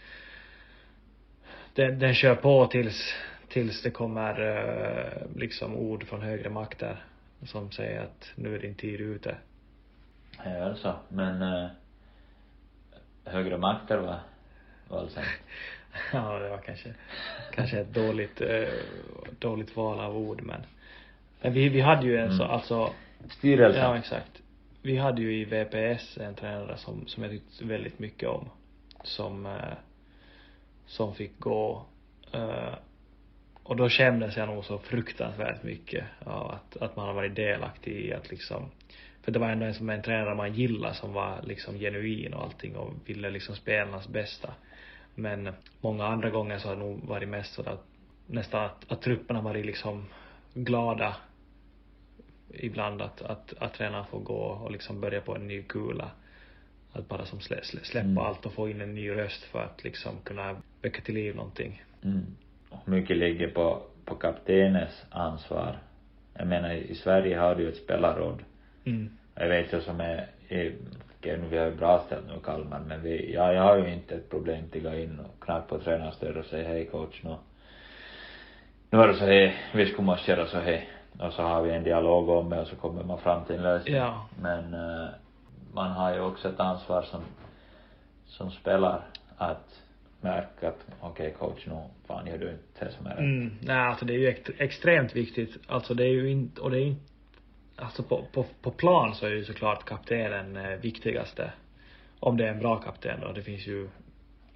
den, den kör på tills, tills det kommer eh, liksom ord från högre makter som säger att nu är din tid ute. Ja, det är så. Men äh, högre makter var, alltså *laughs* ja, det var kanske, kanske ett dåligt, eh, dåligt val av ord men. Men vi, vi hade ju en så, Mm. alltså. Styrelsen. Ja, exakt. Vi hade ju i VPS en tränare som, som jag tyckte väldigt mycket om. Som, eh, som fick gå. Eh, och då kändes jag nog så fruktansvärt mycket av att, att man har varit delaktig i att liksom För det var ändå en som en tränare man gillar som var liksom genuin och allting och ville liksom spelarnas bästa. Men många andra gånger så har det nog varit mest så att nästan att, att trupperna varit liksom glada ibland att, att, att tränaren får gå och liksom börja på en ny kula. Att bara som slä, slä, släppa Mm. allt och få in en ny röst för att liksom kunna väcka till liv någonting. Mm. Mycket ligger på, på kaptenens ansvar. Jag menar, i Sverige har du ju ett spelarråd. Mm. Jag vet ju som är, okej nu vi har bra ställt nu Kalmar, men vi, ja, jag har ju inte ett problem till att gå in och knacka på tränarens dörr och säga hej coach nu. Nu är det så här, vi skulle måste göra så här. Och så har vi en dialog om det och så kommer man fram till en lösning. Ja. Men eh, man har ju också ett ansvar som, som spelar att märka att okej coach nu fan gör du inte det som är rätt. Mm. Nej, alltså det är ju ext- extremt viktigt. Alltså det är ju inte, och det är inte, alltså på, på, på plan så är ju såklart kaptenen eh, viktigaste. Om det är en bra kapten då. Det finns ju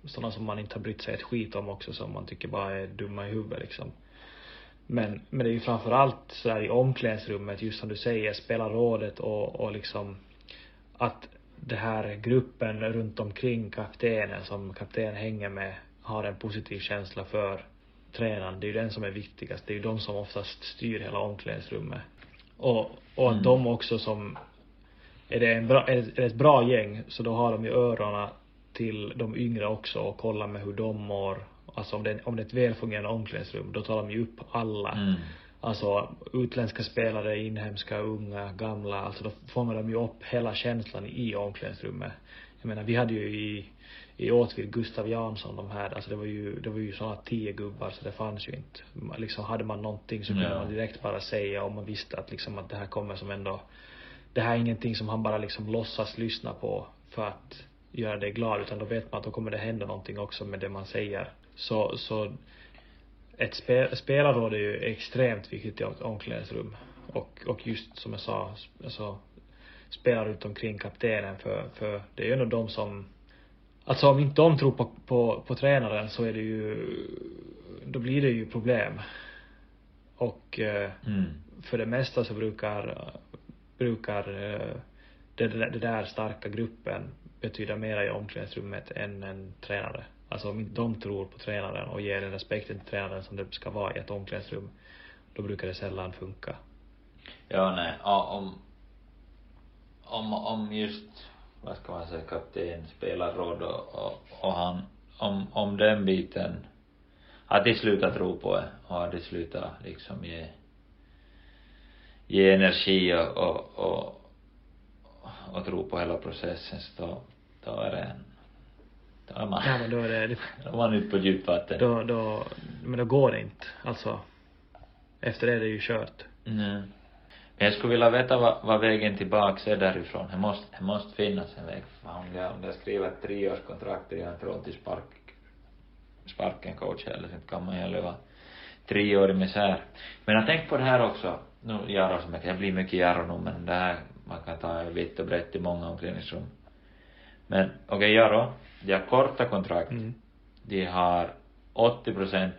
sådana som man inte har brytt sig ett skit om också som man tycker bara är dumma i huvudet liksom. Men, men det är ju framförallt sådär i omklädningsrummet, just som du säger, spelarrådet och, och liksom att det här gruppen runt omkring kaptenen som kaptenen hänger med har en positiv känsla för tränaren. Det är ju den som är viktigast. Det är ju de som oftast styr hela omklädningsrummet. Och, och att Mm. de också som, är det en bra, är det ett bra gäng så då har de ju öronen till de yngre också och kollar med hur de mår. Alltså om det, är- om det är ett välfungerande omklädningsrum, då tar de ju upp alla. Mm. Alltså utländska spelare, inhemska, unga, gamla. Alltså då fångar de ju upp hela känslan i omklädningsrummet. Jag menar vi hade ju i, i Åtvid Gustav Jansson de här, alltså det var ju, det var ju sådana tio gubbar så det fanns ju inte. Liksom hade man någonting så kunde Ja. man direkt bara säga och man visste att liksom att det här kommer som ändå, det här är ingenting som han bara liksom låtsas lyssna på för att göra dig glad utan då vet man att då kommer det hända någonting också med det man säger. Så, så ett spe, spelarråd är ju extremt viktigt i omklädningsrum. Och, och just som jag sa, alltså spelare runt omkring kaptenen för, för det är ju ändå de som Alltså om inte de tror på, på, på tränaren så är det ju, då blir det ju problem. Och eh, Mm. för det mesta så brukar, brukar eh, det, det, det där starka gruppen betyda mera i omklädningsrummet än en tränare. Alltså om inte de tror på tränaren och ger den respekten till tränaren som det ska vara i ett omklädningsrum, då brukar det sällan funka. Ja, nej, ja, om, om, om just, vad ska man säga, kapten, spelarråd och, och, och han, om, om den biten, att de slutar tro på det och att de slutar liksom ge, ge energi och, och, och, och tro på hela processen, så då, då är det en, då är man, Ja men då är det, *laughs* då är man ute på djupt vatten. då, då, men då går det inte. Alltså, efter det är det ju kört. Nej. Men jag skulle vilja veta vad, vad vägen tillbaks är därifrån. Det måste, det måste finnas en väg. Fan, om jag, om jag skriver ett treårskontrakt och jag inte råd till spark, sparken coach eller så kan man ju leva tre år i misär. Men jag tänkt på det här också. Nu, Jaro som jag, jag blir mycket Jaro nu men det här, man kan ta vitt och brett i många omklädningsrum. Men okej, okay, Jaro, de har korta kontrakt. Mm. De har 80 procent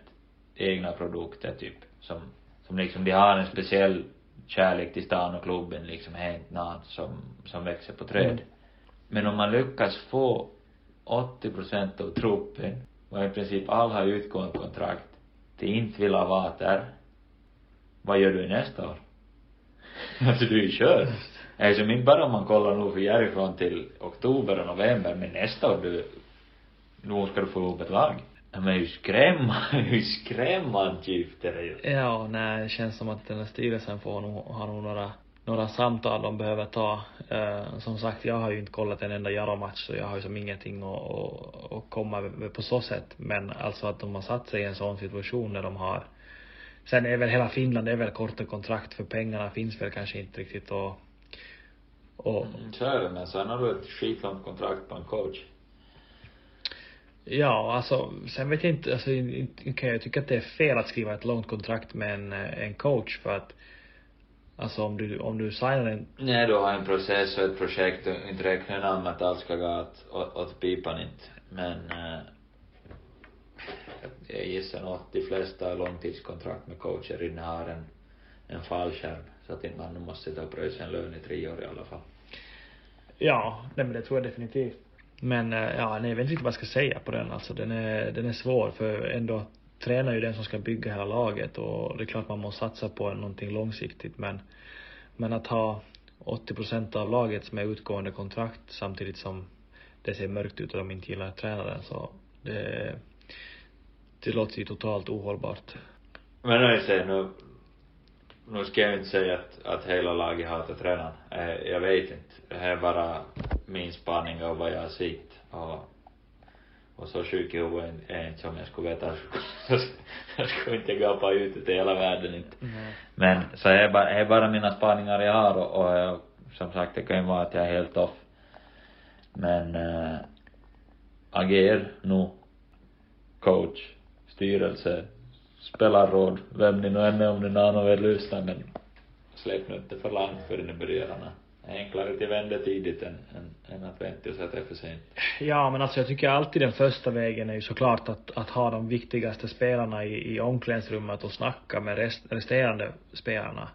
egna produkter typ. Som, som liksom, de har en speciell kärlek till stan och klubben liksom, helt något som, som växer på träd. Mm. Men om man lyckas få 80 procent av truppen och i princip alla har utgående kontrakt till inte vill vara där. Vad gör du nästa år? *laughs* alltså du är ju körd. Alltså inte bara om man kollar nu för härifrån till oktober och november, men nästa år du, nu ska du få ihop ett lag. Ja, men hur skrämmande, *laughs* hur skrämmande gift är det ju. Ja, nej, det känns som att den här styrelsen får nog, har nog några, några samtal de behöver ta. Eh, som sagt, jag har ju inte kollat en enda Jaro-match så jag har ju som ingenting att, att, att komma med på så sätt. Men alltså att de har satt sig i en sån situation där de har Sen är väl hela Finland, det är väl korta kontrakt för pengarna finns väl kanske inte riktigt och och Mm, så är det, men sen har du ett skitlångt kontrakt på en coach. Ja, alltså sen vet jag inte, alltså kan jag tycka att det är fel att skriva ett långt kontrakt med en, eh, en coach för att Alltså om du, om du signar en, Nej, du har en process och ett projekt och inte räknar jag med att allt ska gå åt, åt, pipan inte. Men eh, jag gissar nog att de flesta långtidskontrakt med coacher innehar en, en fallskärm. Så att man måste sitta och pröjsa en lön i tre år i alla fall. Ja, nej men det tror jag definitivt. Men eh, ja, nej, jag vet inte riktigt vad jag ska säga på den alltså. Den är, den är svår för ändå tränar ju den som ska bygga hela laget och det är klart man måste satsa på någonting långsiktigt men men att ha 80 procent av laget som är utgående kontrakt samtidigt som det ser mörkt ut och de inte gillar tränaren så det det låter ju totalt ohållbart. Men nu säger nu, nu ska jag inte säga att, att hela laget hatar tränaren. Eh, jag vet inte. Det här är bara min spaning av vad jag har sett. Och, och så sjuk i huvudet är jag inte som jag skulle veta. *laughs* jag skulle inte gapa ut till hela världen inte. Nej. Men så är bara, är bara mina spaningar jag har och, och jag, som sagt det kan ju vara att jag är helt off. Men äh, ager nu coach, styrelse, spelarråd, vem ni nu än är om ni någon vill lyssna men släpp nu inte för långt förrän ni börjar. Det är enklare att vända tidigt än, än, än att vänta och att det är för sent. Ja, men alltså jag tycker alltid den första vägen är ju såklart att, att ha de viktigaste spelarna i, i omklädningsrummet och snacka med rest, resterande spelarna.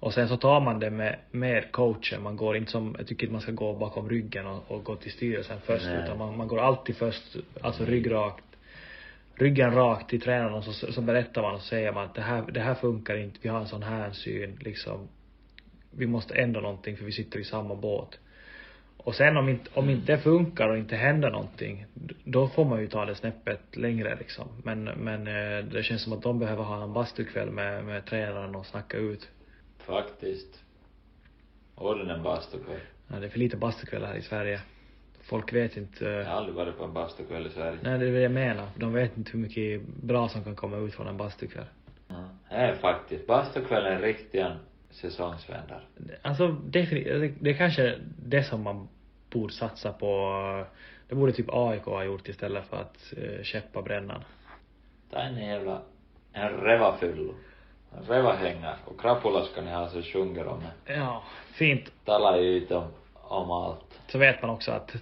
Och sen så tar man det med, med coachen. Man går inte som, jag tycker inte man ska gå bakom ryggen och, och gå till styrelsen först Nej. utan man, man går alltid först, alltså ryggrakt, ryggen rakt till tränaren och så, så berättar man och så säger man att det här, det här funkar inte, vi har en sån här syn liksom. Vi måste ändra någonting för vi sitter i samma båt. Och sen om inte, om inte det funkar och inte händer någonting, då får man ju ta det snäppet längre liksom. Men, men eh, det känns som att de behöver ha en bastukväll med, med tränaren och snacka ut. Faktiskt. Ordna en bastukväll. Ja, det är för lite bastukvällar här i Sverige. Folk vet inte. Jag eh, har aldrig varit på en bastukväll i Sverige. Nej, det är det jag menar. De vet inte hur mycket bra som kan komma ut från en bastukväll. Ja. Det är faktiskt, bastukvällen är riktigt en säsongsvändare. Alltså definitivt, det, är kanske det som man borde satsa på. Det borde typ AIK ha gjort istället för att uh, käppa brännan. Ta en jävla, en revafyllo. En revahänga. Och Krapula ska ni ha så sjunger om det. Ja, fint. Tala ut om, om allt. Så vet man också att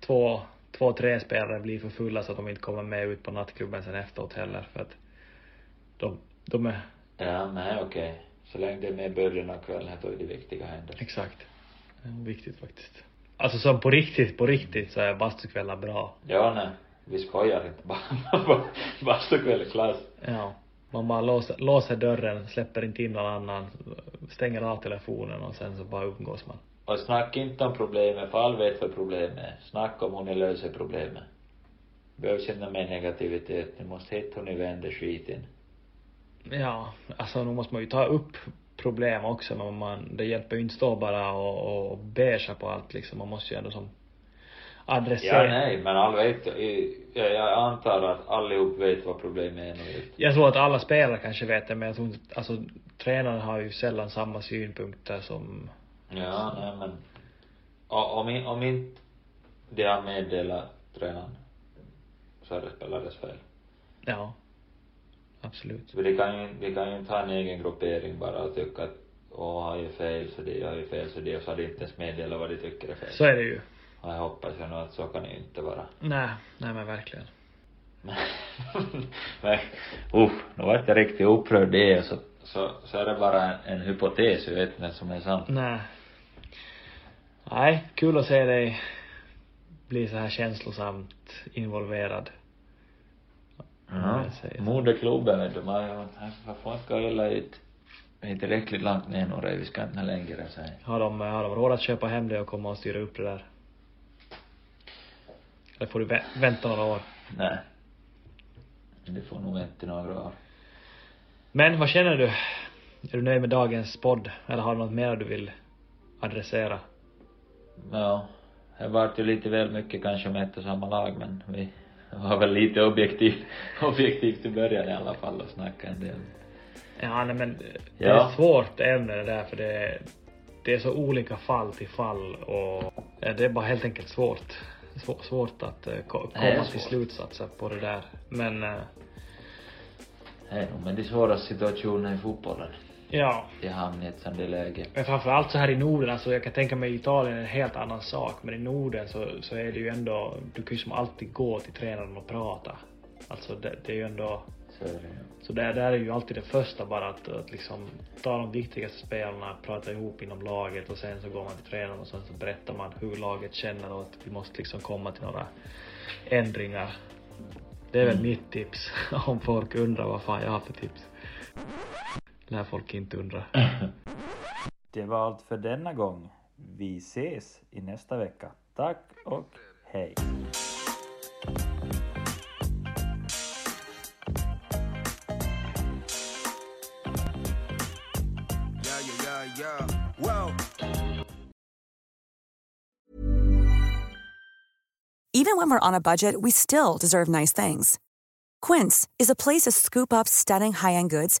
två, två, tre spelare blir för fulla så att de inte kommer med ut på nattklubben sen efteråt heller för att de, de är, Ja, är okej. Så länge det är med början av kvällen, då är det viktiga händer. exakt. Det är viktigt faktiskt. Alltså som på riktigt, på riktigt så är bastukvällar bra. Ja, nej. Vi skojar inte. *laughs* Bara, bastukväll är klass. Ja. Man bara låser, låser dörren, släpper inte in någon annan, stänger av telefonen och sen så bara umgås man. Och snacka inte om problemet, för alla vet vad problemet är. Snacka om hur ni löser problemet. Behövs inte mer negativitet. Ni måste hitta hur ni vänder skiten. Ja, alltså nu måste man ju ta upp problem också men man, det hjälper ju inte stå bara och, och, beiga på allt liksom. Man måste ju ändå som adressera. Ja, nej, men alla vet, jag, jag antar att allihop vet vad problemet är nu. Jag tror att alla spelare kanske vet det men jag tror inte, alltså tränaren har ju sällan samma synpunkter som Ja, nej men. Om, om inte de har meddelat tränaren så är det spelares fel. Ja. Absolut. För de kan ju, de kan ju inte ha en egen gruppering bara och tycka att åh, har ju fel så det, har ju fel så det, och så har de inte ens meddelat vad de tycker är fel. Så är det ju. Och jag hoppas ju nog att så kan det ju inte vara. Nej, nej men verkligen. *laughs* Men, usch, nu vart jag riktigt upprörd det så, så, så är det bara en, en hypotes, jag vet inte som är sant. Nej. Nej, kul att se dig bli så här känslosamt involverad. Ja, moderklubben vet du, man, man får inte gå illa ut. Vi är tillräckligt långt ner nu, vi ska inte längre säga. Har de, har de råd att köpa hem det och komma och styra upp det där? Eller får du vä- vänta några år? Nej. Det får nog vänta några år. Men vad känner du? Är du nöjd med dagens podd? Eller har du något mer du vill adressera? Ja, det vart ju lite väl mycket kanske med ett och samma lag men vi var väl lite objektiv, *laughs* objektivt i början i alla fall och snacka en del. Ja, nej men det är Ja. ett svårt ämne det där för det är, det är så olika fall till fall och det är bara helt enkelt svårt. Svår, svårt att eh, ko- Det är komma till svårt. slutsatser på det där. Men eh, Det är nog med de svåra situationerna i fotbollen. Ja, De hamnar i ett sånt där läge. Men framförallt så här i Norden, alltså jag kan tänka mig Italien är en helt annan sak. Men i Norden så, så är det ju ändå, du kan ju som alltid gå till tränaren och prata. Alltså det, det är ju ändå, Så är det ju. Så det där är ju alltid det första bara att, att liksom ta de viktigaste spelarna, prata ihop inom laget och sen så går man till tränaren och sen så berättar man hur laget känner och att vi måste liksom komma till några ändringar. Det är väl Mm. mitt tips *laughs* om folk undrar vad fan jag har för tips. Lär folk inte undra. *laughs* Det var allt för denna gång. Vi ses i nästa vecka. Tack och hej. Yeah, yeah, yeah, yeah. Well. Even when we're on a budget, we still deserve nice things. Quince is a place to scoop up stunning high-end goods